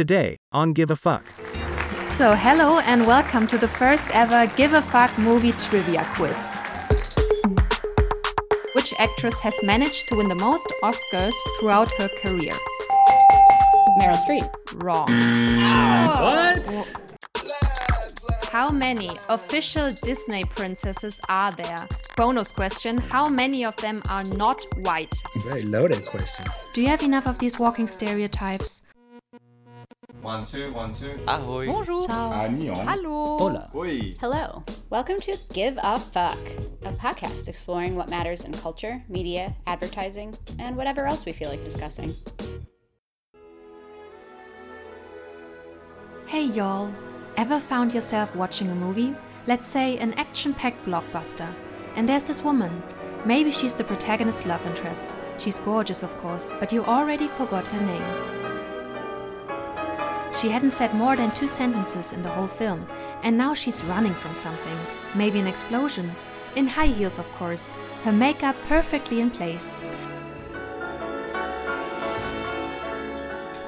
Today, on Give a Fuck. So, hello and welcome to the first ever Give a Fuck movie trivia quiz. Which actress has managed to win the most Oscars throughout her career? Meryl Streep. Wrong. What? How many official Disney princesses are there? Bonus question How many of them are not white? Very loaded question. Do you have enough of these walking stereotypes? One, two, one, two. Ahoy. Bonjour. Hola. Oi. Hello. Welcome to Give a Fuck, a podcast exploring what matters in culture, media, advertising, and whatever else we feel like discussing. Hey y'all, ever found yourself watching a movie? Let's say an action packed blockbuster. And there's this woman. Maybe she's the protagonist's love interest. She's gorgeous, of course, but you already forgot her name. She hadn't said more than two sentences in the whole film, and now she's running from something. Maybe an explosion. In high heels, of course, her makeup perfectly in place.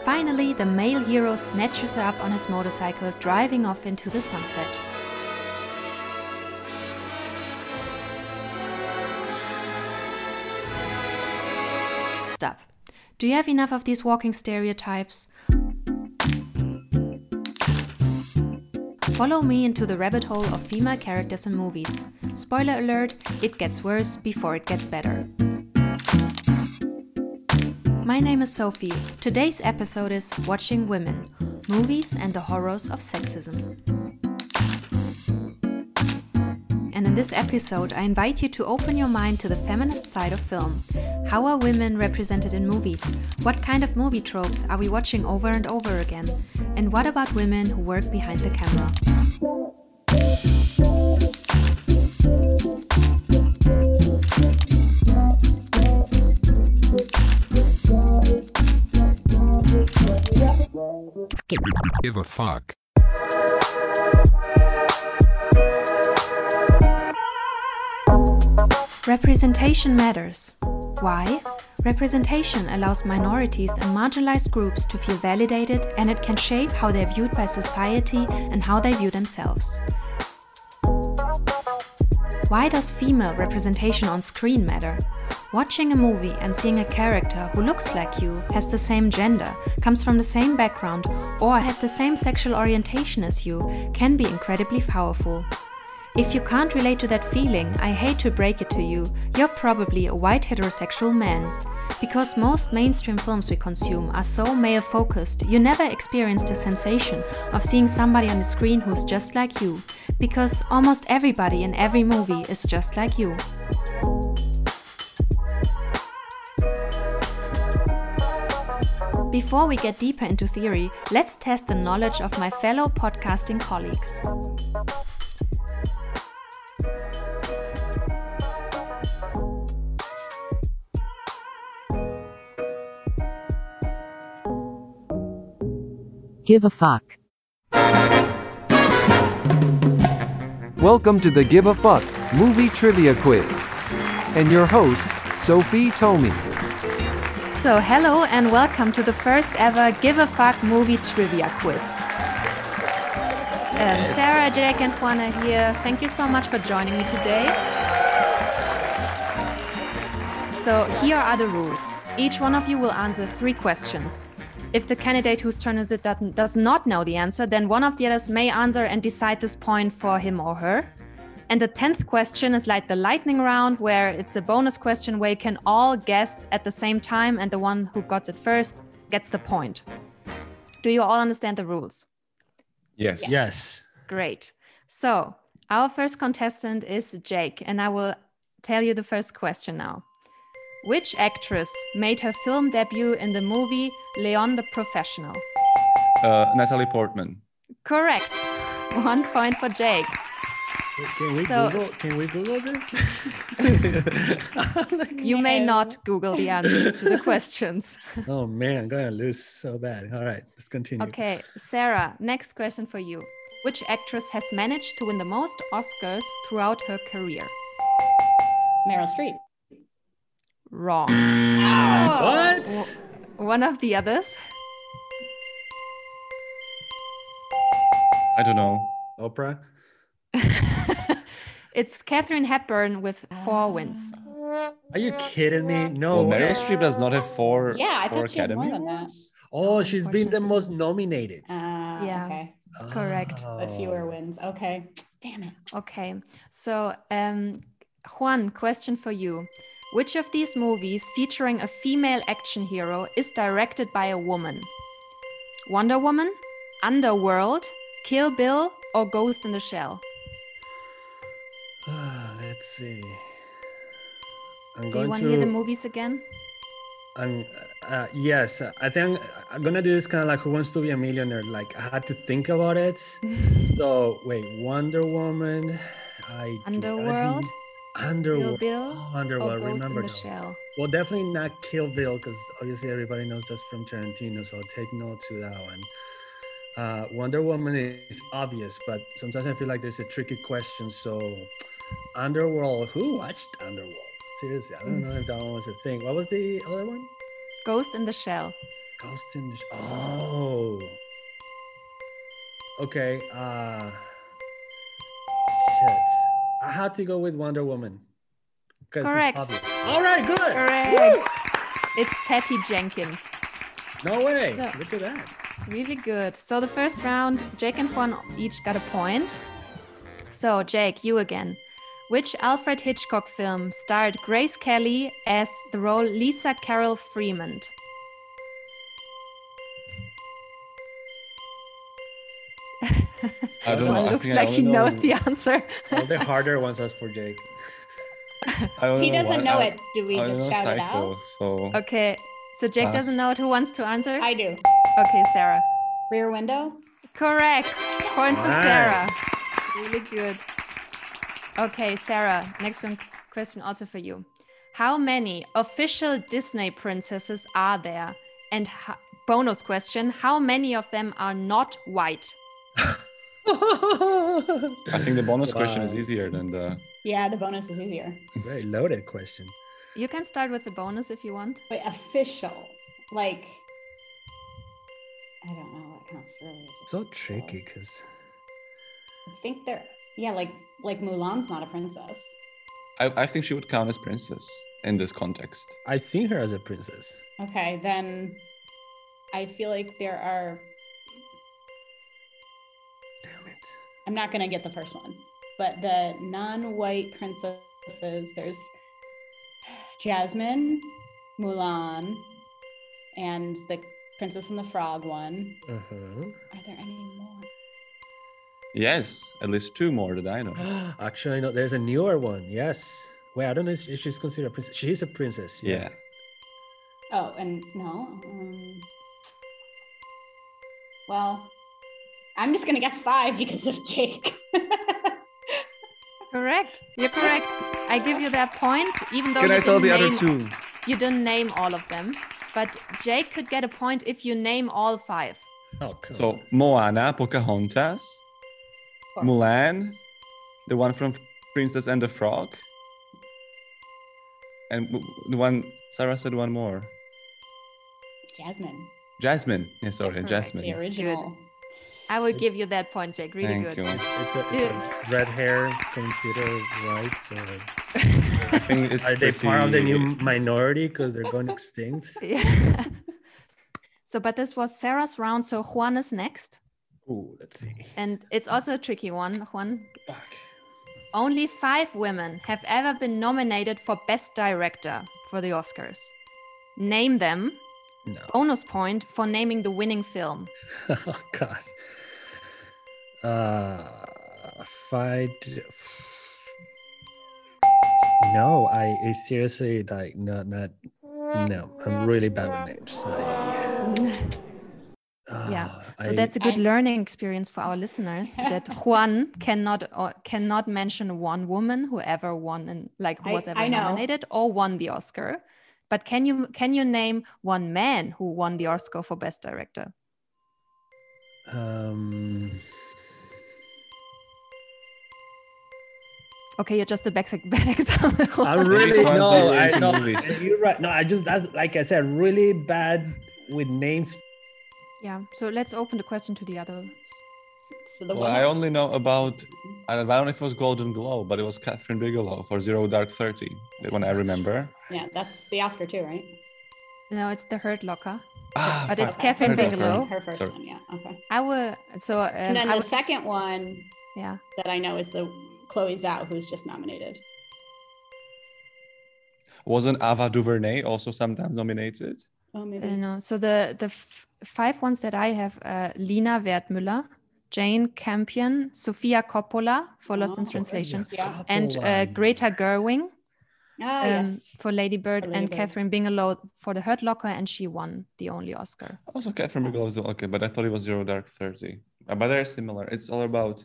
Finally, the male hero snatches her up on his motorcycle, driving off into the sunset. Stop. Do you have enough of these walking stereotypes? Follow me into the rabbit hole of female characters in movies. Spoiler alert, it gets worse before it gets better. My name is Sophie. Today's episode is Watching Women Movies and the Horrors of Sexism. In this episode, I invite you to open your mind to the feminist side of film. How are women represented in movies? What kind of movie tropes are we watching over and over again? And what about women who work behind the camera? Give a fuck. Representation matters. Why? Representation allows minorities and marginalized groups to feel validated and it can shape how they're viewed by society and how they view themselves. Why does female representation on screen matter? Watching a movie and seeing a character who looks like you, has the same gender, comes from the same background, or has the same sexual orientation as you can be incredibly powerful. If you can't relate to that feeling, I hate to break it to you, you're probably a white heterosexual man. Because most mainstream films we consume are so male focused, you never experience the sensation of seeing somebody on the screen who's just like you. Because almost everybody in every movie is just like you. Before we get deeper into theory, let's test the knowledge of my fellow podcasting colleagues. Give a fuck. Welcome to the Give a Fuck Movie Trivia Quiz. And your host, Sophie Tomey. So, hello and welcome to the first ever Give a Fuck movie trivia quiz. Um, Sarah, Jake, and Juana here. Thank you so much for joining me today. So, here are the rules. Each one of you will answer three questions. If the candidate whose turn is it doesn't- does not know the answer, then one of the others may answer and decide this point for him or her. And the 10th question is like the lightning round, where it's a bonus question where you can all guess at the same time, and the one who got it first gets the point. Do you all understand the rules? Yes. Yes. Great. So, our first contestant is Jake, and I will tell you the first question now. Which actress made her film debut in the movie Leon the Professional? Uh, Natalie Portman. Correct. One point for Jake. Can we So- Google? Can we Google this? You may not Google the answers to the questions. oh man, I'm gonna lose so bad. All right, let's continue. Okay, Sarah, next question for you. Which actress has managed to win the most Oscars throughout her career? Meryl Streep. Wrong. What? One of the others. I don't know. Oprah. it's Katharine Hepburn with four wins. Are you kidding me? No well, way. Meryl Streep does not have four. Yeah, I four thought she had more Academy than that. Awards. Oh, she's been the most nominated. Uh, Yeah. Okay. Correct. But fewer Oh. wins. Okay. Damn it. Okay, so um, Juan, question for you. Which of these movies featuring a female action hero is directed by a woman? Wonder Woman, Underworld, Kill Bill, or Ghost in the Shell? Let's see. I'm Do you want to. hear the movies again? I'm, uh, yes, I think I'm gonna do this kind of like Who Wants to Be a Millionaire. Like I had to think about it. so wait, Wonder Woman. I Underworld, Underworld. Bill, Oh, or Underworld. In Remember the. Shell? Well, definitely not Kill Bill because obviously everybody knows that's from Tarantino. So I'll take note to that one. Uh, Wonder Woman is obvious, but sometimes I feel like there's a tricky question. So, Underworld. Who watched Underworld? Seriously, I don't know if that one was a thing. What was the other one? Ghost in the Shell. Ghost in the. Shell. Oh. Okay. Uh. I had to go with Wonder Woman. Correct. All right. Good. Correct. It's Patty Jenkins. No way. So- Look at that. Really good. So the first round, Jake and Juan each got a point. So, Jake, you again. Which Alfred Hitchcock film starred Grace Kelly as the role Lisa Carol Fremont? I don't know. Looks I like she knows know- the answer. All the harder ones are for Jake. I only He doesn't one- know I- it. Do we I just know shout it out? So Okay, so Jake Pass. doesn't know it. Who wants to answer? I do. Okay, Sarah. Rear window. Correct. Point for Nice. Sarah. Really good. Okay, Sarah, next one question also for you. How many official Disney princesses are there? And ho- bonus question, how many of them are not white? I think the bonus question is easier than the. Yeah, the bonus is easier. Very loaded question. You can start with the bonus if you want. Wait, official. Like, I don't know what counts really as So tricky because I think they're yeah, like like Mulan's not a princess. I, I think she would count as princess in this context. I've seen her as a princess. Okay, then I feel like there are. I'm not gonna get the first one, but the non-white princesses. There's Jasmine, Mulan, and the Princess and the Frog one. Uh-huh. Are there any more? Yes, at least two more that I know. Actually, no, there's a newer one. Yes. Wait, I don't know if she's considered a princess. She is a princess. Yeah. Oh, and no. Um, well, I'm just gonna guess five because of Jake. Correct. You're correct. I give you that point, even though Can you I tell didn't the other name- two? You didn't name all of them, but Jake could get a point if you name all five. Oh, come So. Moana, Pocahontas, Mulan, the one from Princess and the Frog, and the one Sarah said one more. Jasmine. Jasmine. Yeah, sorry, correct, Jasmine. The original. I will give you that point, Jake. Really Thank good. you. It's a, it's Dude. a red hair considered white. So I think it's are they part of the new minority because they're going extinct? Yeah. so, but this was Sarah's round. So Juan is next. Ooh, let's see. And it's also a tricky one, Juan. Fuck. Only five women have ever been nominated for Best Director for the Oscars. Name them. No. Bonus point for naming the winning film. oh God. Uh, fight. No, I, I seriously like not not. No, I'm really bad with names. I, Yeah. Ah, So I- that's a good I- learning experience for our listeners that Juan cannot or cannot mention one woman who ever won and like who I- was ever nominated or won the Oscar. But can you can you name one man who won the Oscar for Best Director? um. Okay, you're just a bad, bad example. I really no. I know. You're right. No, I just that's like I said, really bad with names. yeah. So let's open the question to the others. So the Well, I only know about. I don't know if it was Golden Globe, but it was Kathryn Bigelow for Zero Dark Thirty. The one I remember. yeah, that's the Oscar too, right? No, it's the Hurt Locker. Ah, But fuck. it's Catherine Heard Bigelow. Her first Sorry. one, yeah. Okay. I will. So um, and then I the would- second one yeah. that I know is the Chloe Zhao, who's just nominated. Wasn't Ava DuVernay also sometimes nominated? Oh, maybe. Uh, no. So the the f- five ones that I have: uh, Lina Wertmüller, Jane Campion, Sofia Coppola for Lost in Oh, Translation, Yeah. and uh, Greta Gerwig Ah, um, yes. for Lady Bird, For Lady and Bird. Kathryn Bigelow for The Hurt Locker, and she won the only Oscar. Also, Kathryn Bigelow was okay, but I thought it was Zero Dark Thirty. Uh, But they're similar. It's all about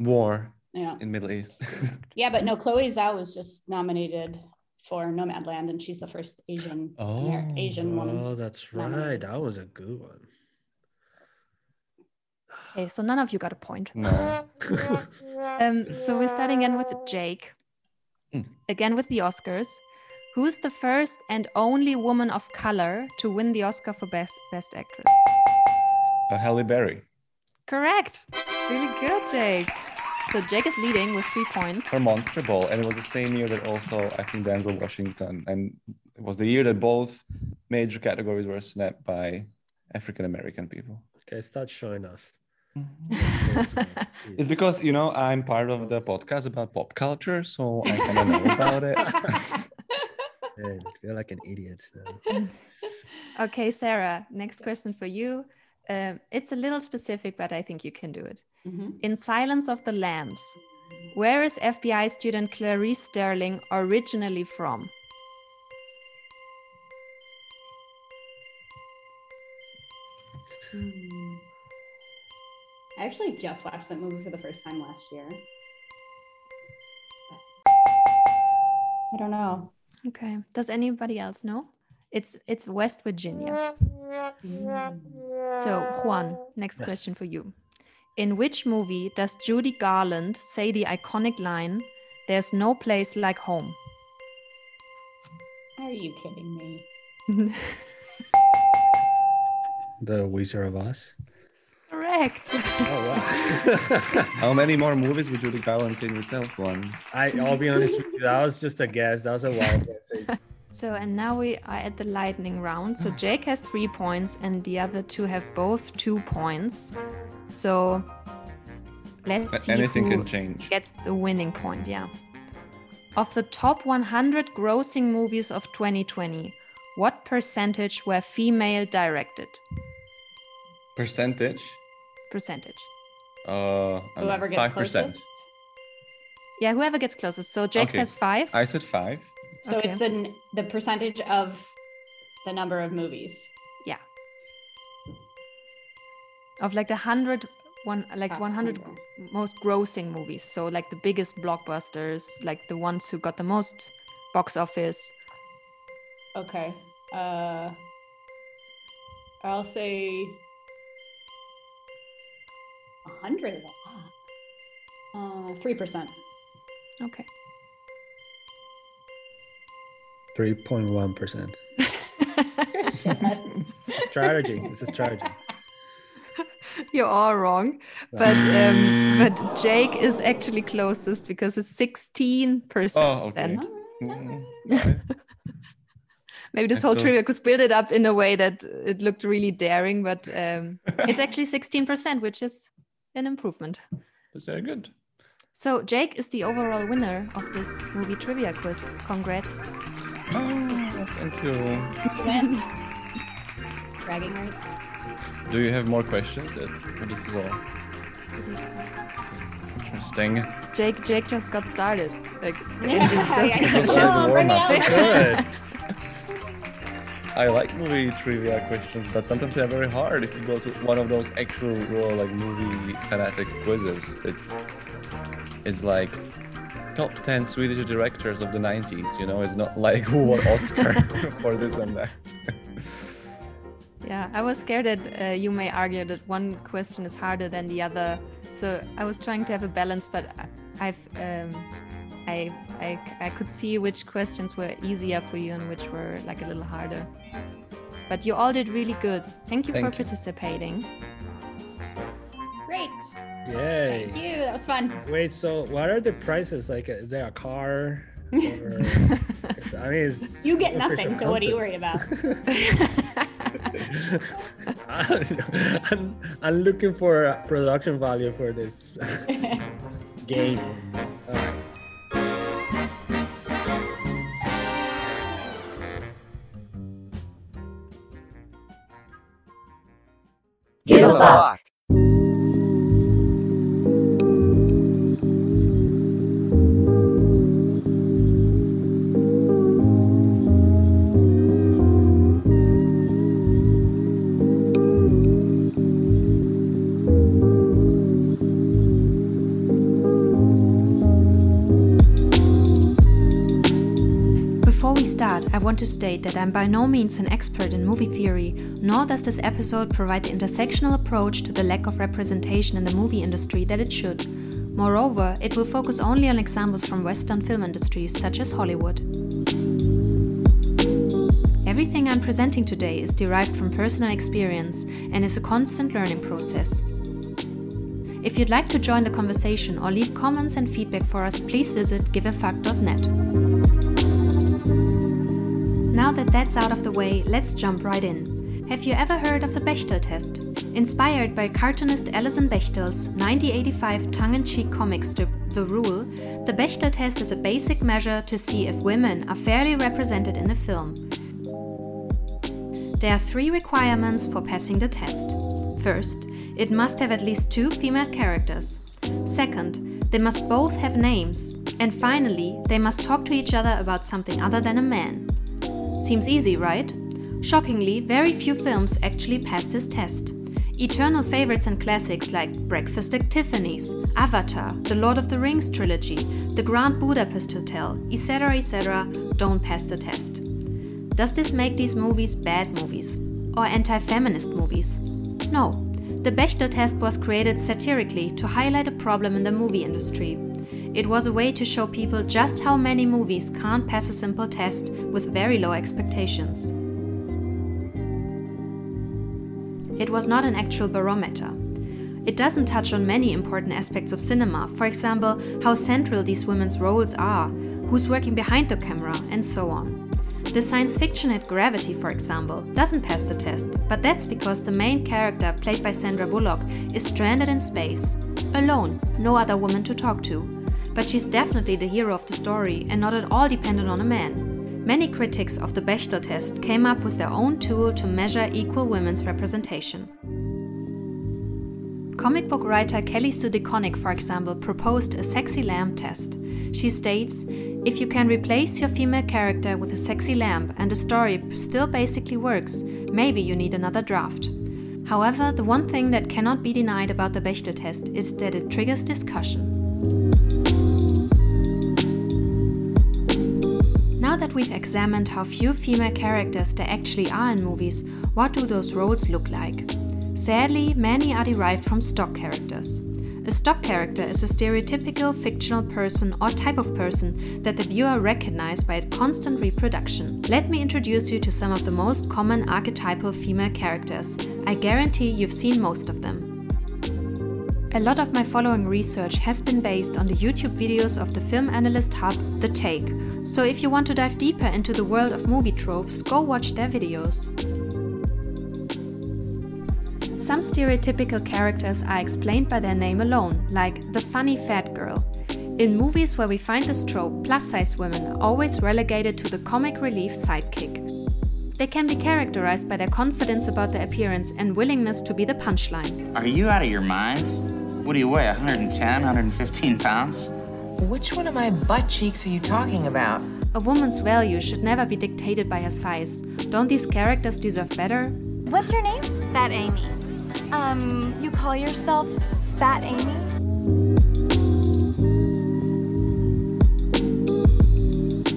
war Yeah. in Middle East. Yeah, but no, Chloe Zhao was just nominated for Nomadland, and she's the first Asian Amer- Oh. Asian woman. Oh, that's right. That was a good one. Okay, so none of you got a point. no. Um, so we're starting again with Jake. Hmm. Again with the Oscars. Who's the first and only woman of color to win the Oscar for Best Best Actress? Uh, Halle Berry. Correct. Really good, Jake. So Jake is leading with three points. for Monster Ball, and it was the same year that also I think Denzel Washington, and it was the year that both major categories were snapped by African American people. Okay, start showing off. It's because you know I'm part of the podcast about pop culture, so I kind of know about it. Man, I feel like an idiot now. okay, Sarah, next question for you. Um, it's a little specific, but I think you can do it. Mhm. In Silence of the Lambs, where is FBI student Clarice Starling originally from? Hmm. I actually just watched that movie for the first time last year. I don't know. Okay. Does anybody else know? It's it's West Virginia. So Juan, next Yes. question for you. In which movie does Judy Garland say the iconic line, "There's no place like home"? Are you kidding me? The Wizard of Oz. Correct. Oh wow. How many more movies with Judy Garland can you tell, Juan? I, I'll be honest with you. That was just a guess. That was a wild guess. It's- So and now we are at the lightning round. So Jake has three points and the other two have both two points. So let's see Anything who can change. gets the winning point. Yeah. Of the top 100 grossing movies of 2020, what percentage were female directed? Percentage? Percentage. Uh, I don't know, Whoever gets 5%. closest. Yeah, whoever gets closest. So Jake Okay. says five. I said five. So Okay. it's the the percentage of the number of movies. Yeah. Of like the hundred one like Ah, 100 100. most grossing movies. So like the biggest blockbusters, like the ones who got the most box office. Okay. Uh, I'll say a hundred is a lot. Uh, three percent. Okay. 3.1%. Strategy. It's a strategy. You're wrong. But um but Jake is actually closest because it's 16%. Oh, okay. Mm. Maybe this I whole thought- trivia was built it up in a way that it looked really daring, but um, it's actually 16%, which is an improvement. That's very good. So Jake is the overall winner of this movie trivia quiz. Congrats. Oh, thank you. Win. Bragging rights. Do you have more questions? Or this is all This is- interesting. Jake Jake just got started. Like Yeah, just- yeah. Just Come on, bring warm-up. Good. I like movie trivia questions, but sometimes they're very hard. If you go to one of those actual raw like movie fanatic quizzes, it's it's like top ten Swedish directors of the '90s. You know, it's not like who won Oscar for this and that. Yeah, I was scared that uh, you may argue that one question is harder than the other. So I was trying to have a balance, but I- I've um, I, I I could see which questions were easier for you and which were like a little harder. But you all did really good. Thank you Thank for you. participating. Great. Yay. Thank you. That was fun. Wait, so what are the prices? Like, is there a car? Or, I mean, it's You get nothing, so what are you worried about? I don't know. I'm, I'm looking for production value for this game. All right. Give a fuck. Start, I want to state that I'm by no means an expert in movie theory, nor does this episode provide the intersectional approach to the lack of representation in the movie industry that it should. Moreover, it will focus only on examples from Western film industries such as Hollywood. Everything I'm presenting today is derived from personal experience and is a constant learning process. If you'd like to join the conversation or leave comments and feedback for us, please visit giveafuck.net. Now that that's out of the way, let's jump right in. Have you ever heard of the Bechdel test? Inspired by cartoonist Alison Bechdel's 1985 tongue in cheek comic strip The Rule, the Bechdel test is a basic measure to see if women are fairly represented in a film. There are three requirements for passing the test. First, it must have at least two female characters. Second, they must both have names. And finally, they must talk to each other about something other than a man. Seems easy, right? Shockingly, very few films actually pass this test. Eternal favorites and classics like Breakfast at Tiffany's, Avatar, The Lord of the Rings trilogy, The Grand Budapest Hotel, etc., etc., don't pass the test. Does this make these movies bad movies? Or anti feminist movies? No. The Bechdel test was created satirically to highlight a problem in the movie industry. It was a way to show people just how many movies can't pass a simple test with very low expectations. It was not an actual barometer. It doesn't touch on many important aspects of cinema, for example, how central these women's roles are, who's working behind the camera, and so on. The science fiction hit Gravity, for example, doesn't pass the test, but that's because the main character, played by Sandra Bullock, is stranded in space. Alone, no other woman to talk to. But she's definitely the hero of the story and not at all dependent on a man. Many critics of the Bechdel test came up with their own tool to measure equal women's representation. Comic book writer Kelly Sue DeConnick, for example, proposed a sexy lamb test. She states if you can replace your female character with a sexy lamb and the story still basically works, maybe you need another draft. However, the one thing that cannot be denied about the Bechdel test is that it triggers discussion. Now that we've examined how few female characters there actually are in movies, what do those roles look like? Sadly, many are derived from stock characters. A stock character is a stereotypical fictional person or type of person that the viewer recognizes by its constant reproduction. Let me introduce you to some of the most common archetypal female characters. I guarantee you've seen most of them. A lot of my following research has been based on the YouTube videos of the film analyst hub The Take, so if you want to dive deeper into the world of movie tropes, go watch their videos. Some stereotypical characters are explained by their name alone, like the funny fat girl. In movies where we find this trope, plus size women are always relegated to the comic relief sidekick. They can be characterized by their confidence about their appearance and willingness to be the punchline. Are you out of your mind? What do you weigh, 110, 115 pounds? Which one of my butt cheeks are you talking about? A woman's value should never be dictated by her size. Don't these characters deserve better? What's your name? Fat Amy. Um, you call yourself Fat Amy?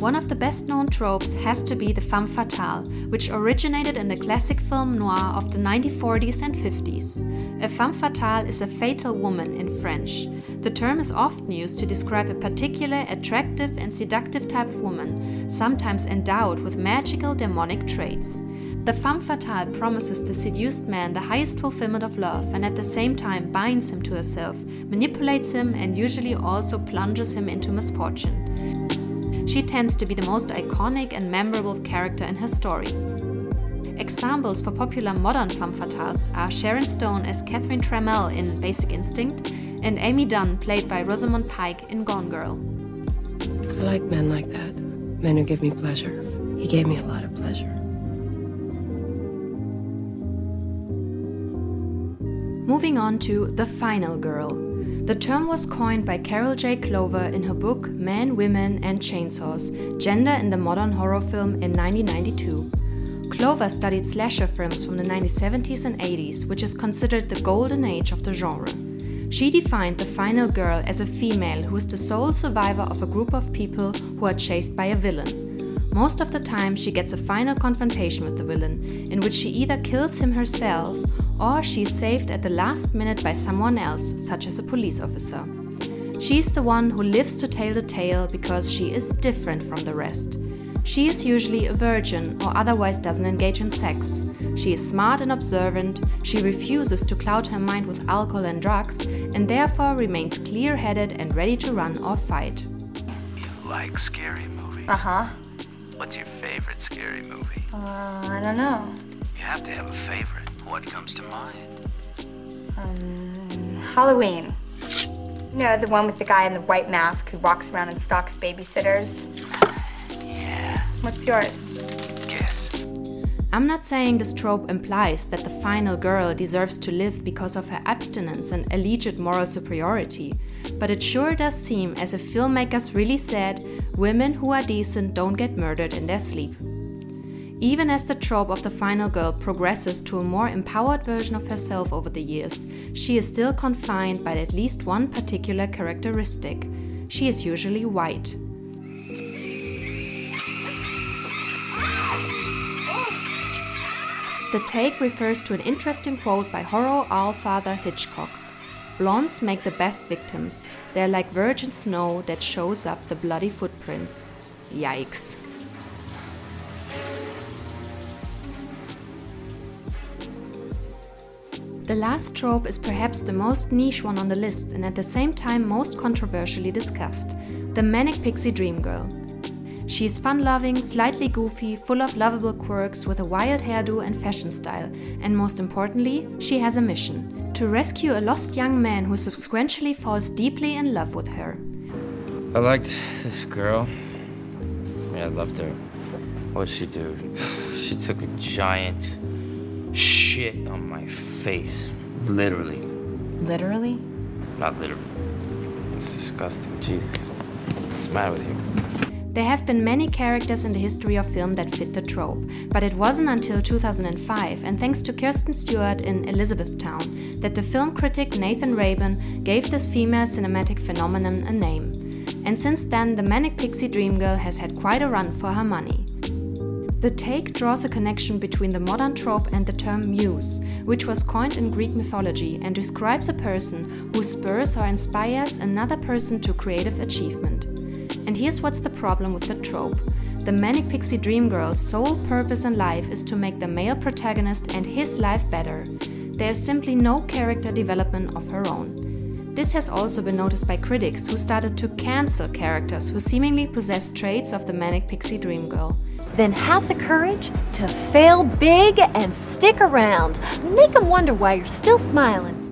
One of the best known tropes has to be the femme fatale, which originated in the classic film noir of the 1940s and 50s. A femme fatale is a fatal woman in French. The term is often used to describe a particular attractive and seductive type of woman, sometimes endowed with magical demonic traits. The femme fatale promises the seduced man the highest fulfillment of love and at the same time binds him to herself, manipulates him, and usually also plunges him into misfortune. She tends to be the most iconic and memorable character in her story. Examples for popular modern femme fatales are Sharon Stone as Catherine Tramell in Basic Instinct and Amy Dunne, played by Rosamund Pike in Gone Girl. I like men like that, men who give me pleasure. He gave me a lot of pleasure. Moving on to The Final Girl. The term was coined by Carol J. Clover in her book Men, Women, and Chainsaws Gender in the Modern Horror Film in 1992. Clover studied slasher films from the 1970s and 80s, which is considered the golden age of the genre. She defined the final girl as a female who is the sole survivor of a group of people who are chased by a villain. Most of the time, she gets a final confrontation with the villain, in which she either kills him herself or she's saved at the last minute by someone else, such as a police officer. She's the one who lives to tell the tale because she is different from the rest. She is usually a virgin or otherwise doesn't engage in sex. She is smart and observant, she refuses to cloud her mind with alcohol and drugs, and therefore remains clear headed and ready to run or fight. You like scary movies? Uh huh. What's your favorite scary movie? Uh, I don't know. You have to have a favorite. What comes to mind? Um, Halloween. You know, the one with the guy in the white mask who walks around and stalks babysitters? Yeah. What's yours? Guess. I'm not saying this trope implies that the final girl deserves to live because of her abstinence and alleged moral superiority, but it sure does seem as if filmmakers really said women who are decent don't get murdered in their sleep. Even as the trope of the final girl progresses to a more empowered version of herself over the years, she is still confined by at least one particular characteristic. She is usually white. The take refers to an interesting quote by horror owl father Hitchcock. Blondes make the best victims. They're like virgin snow that shows up the bloody footprints. Yikes. The last trope is perhaps the most niche one on the list and at the same time most controversially discussed the manic pixie dream girl. She is fun loving, slightly goofy, full of lovable quirks with a wild hairdo and fashion style, and most importantly, she has a mission to rescue a lost young man who subsequently falls deeply in love with her. I liked this girl. Yeah, I loved her. What'd she do? She took a giant shit on my face. Literally. Literally? Not literally. It's disgusting. Jesus. What's the matter with you? There have been many characters in the history of film that fit the trope, but it wasn't until 2005, and thanks to Kirsten Stewart in Elizabethtown, that the film critic Nathan Rabin gave this female cinematic phenomenon a name. And since then, the Manic Pixie Dream Girl has had quite a run for her money. The take draws a connection between the modern trope and the term muse, which was coined in Greek mythology and describes a person who spurs or inspires another person to creative achievement. And here's what's the problem with the trope. The Manic Pixie Dream Girl's sole purpose in life is to make the male protagonist and his life better. There's simply no character development of her own. This has also been noticed by critics who started to cancel characters who seemingly possess traits of the Manic Pixie Dream Girl. Then have the courage to fail big and stick around. Make them wonder why you're still smiling.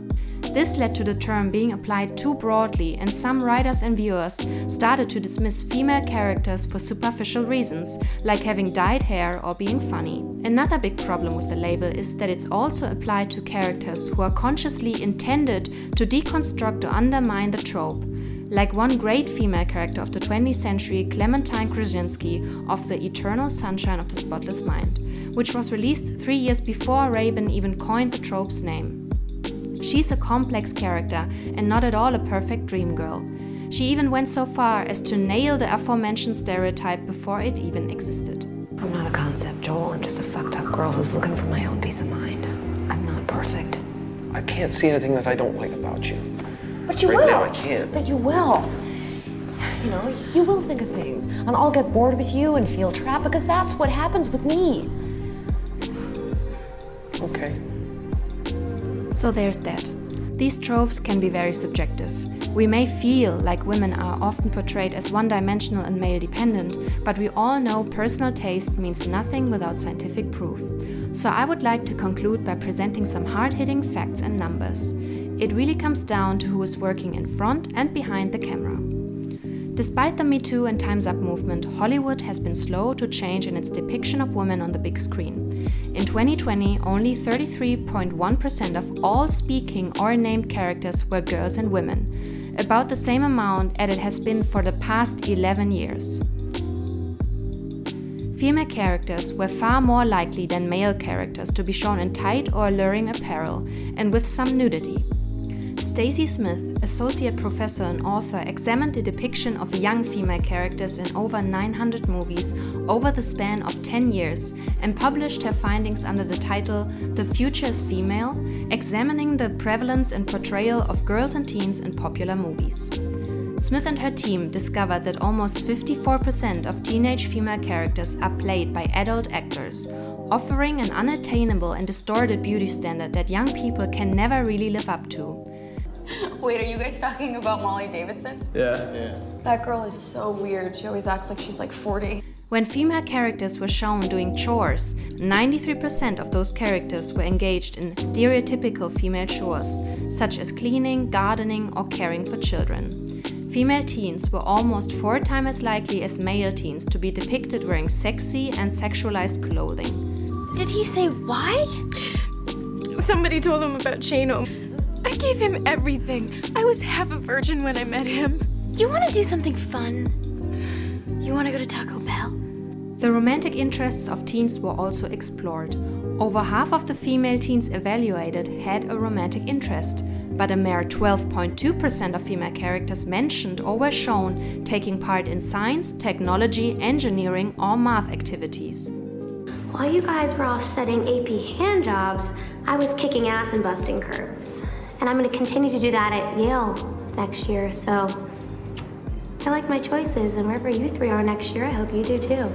This led to the term being applied too broadly, and some writers and viewers started to dismiss female characters for superficial reasons, like having dyed hair or being funny. Another big problem with the label is that it's also applied to characters who are consciously intended to deconstruct or undermine the trope. Like one great female character of the 20th century, Clementine Kruczynski of The Eternal Sunshine of the Spotless Mind, which was released three years before Rabin even coined the trope's name. She's a complex character and not at all a perfect dream girl. She even went so far as to nail the aforementioned stereotype before it even existed. I'm not a concept, Joel. I'm just a fucked up girl who's looking for my own peace of mind. I'm not perfect. I can't see anything that I don't like about you. But you right will. now I can't. But you will. You know, you will think of things. And I'll get bored with you and feel trapped because that's what happens with me. Okay. So there's that. These tropes can be very subjective. We may feel like women are often portrayed as one dimensional and male dependent, but we all know personal taste means nothing without scientific proof. So I would like to conclude by presenting some hard hitting facts and numbers. It really comes down to who is working in front and behind the camera. Despite the Me Too and Time's Up movement, Hollywood has been slow to change in its depiction of women on the big screen. In 2020, only 33.1% of all speaking or named characters were girls and women, about the same amount as it has been for the past 11 years. Female characters were far more likely than male characters to be shown in tight or alluring apparel and with some nudity. Stacy Smith, associate professor and author, examined the depiction of young female characters in over 900 movies over the span of 10 years and published her findings under the title The Future is Female, examining the prevalence and portrayal of girls and teens in popular movies. Smith and her team discovered that almost 54% of teenage female characters are played by adult actors, offering an unattainable and distorted beauty standard that young people can never really live up to. Wait, are you guys talking about Molly Davidson? Yeah, yeah. That girl is so weird. She always acts like she's like 40. When female characters were shown doing chores, 93% of those characters were engaged in stereotypical female chores, such as cleaning, gardening, or caring for children. Female teens were almost four times as likely as male teens to be depicted wearing sexy and sexualized clothing. Did he say why? Somebody told him about Shano. I gave him everything. I was half a virgin when I met him. You want to do something fun? You want to go to Taco Bell? The romantic interests of teens were also explored. Over half of the female teens evaluated had a romantic interest, but a mere 12.2% of female characters mentioned or were shown taking part in science, technology, engineering, or math activities. While you guys were all studying AP hand jobs, I was kicking ass and busting curves. And I'm going to continue to do that at Yale next year, so I like my choices, and wherever you three are next year, I hope you do too.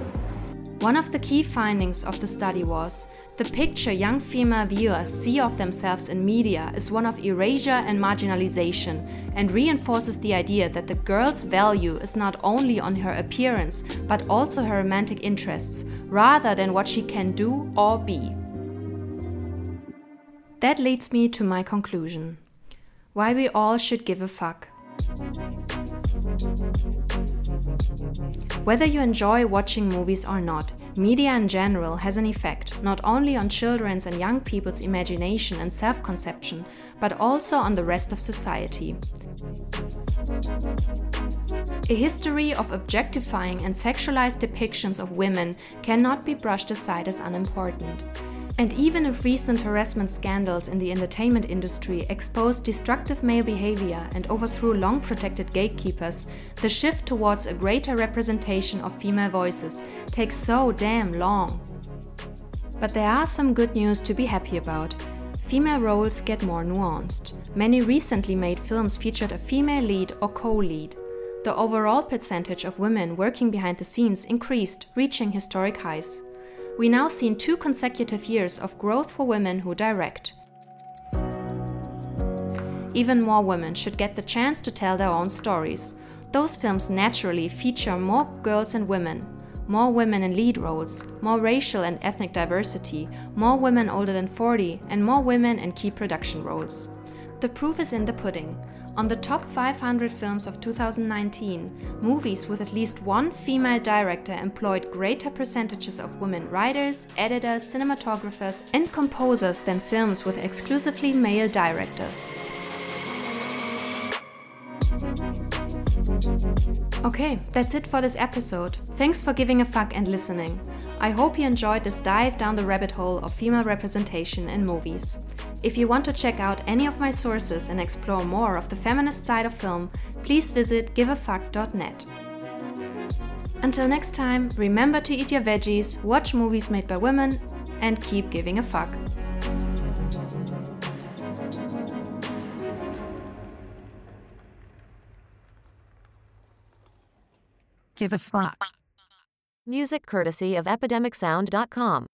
One of the key findings of the study was the picture young female viewers see of themselves in media is one of erasure and marginalization and reinforces the idea that the girl's value is not only on her appearance but also her romantic interests, rather than what she can do or be. That leads me to my conclusion. Why we all should give a fuck. Whether you enjoy watching movies or not, media in general has an effect not only on children's and young people's imagination and self conception, but also on the rest of society. A history of objectifying and sexualized depictions of women cannot be brushed aside as unimportant. And even if recent harassment scandals in the entertainment industry exposed destructive male behavior and overthrew long protected gatekeepers, the shift towards a greater representation of female voices takes so damn long. But there are some good news to be happy about. Female roles get more nuanced. Many recently made films featured a female lead or co lead. The overall percentage of women working behind the scenes increased, reaching historic highs we now seen two consecutive years of growth for women who direct. Even more women should get the chance to tell their own stories. Those films naturally feature more girls and women, more women in lead roles, more racial and ethnic diversity, more women older than 40, and more women in key production roles. The proof is in the pudding. On the top 500 films of 2019, movies with at least one female director employed greater percentages of women writers, editors, cinematographers, and composers than films with exclusively male directors. Okay, that's it for this episode. Thanks for giving a fuck and listening. I hope you enjoyed this dive down the rabbit hole of female representation in movies. If you want to check out any of my sources and explore more of the feminist side of film, please visit giveafuck.net. Until next time, remember to eat your veggies, watch movies made by women, and keep giving a fuck. Give a fuck. Music courtesy of EpidemicSound.com.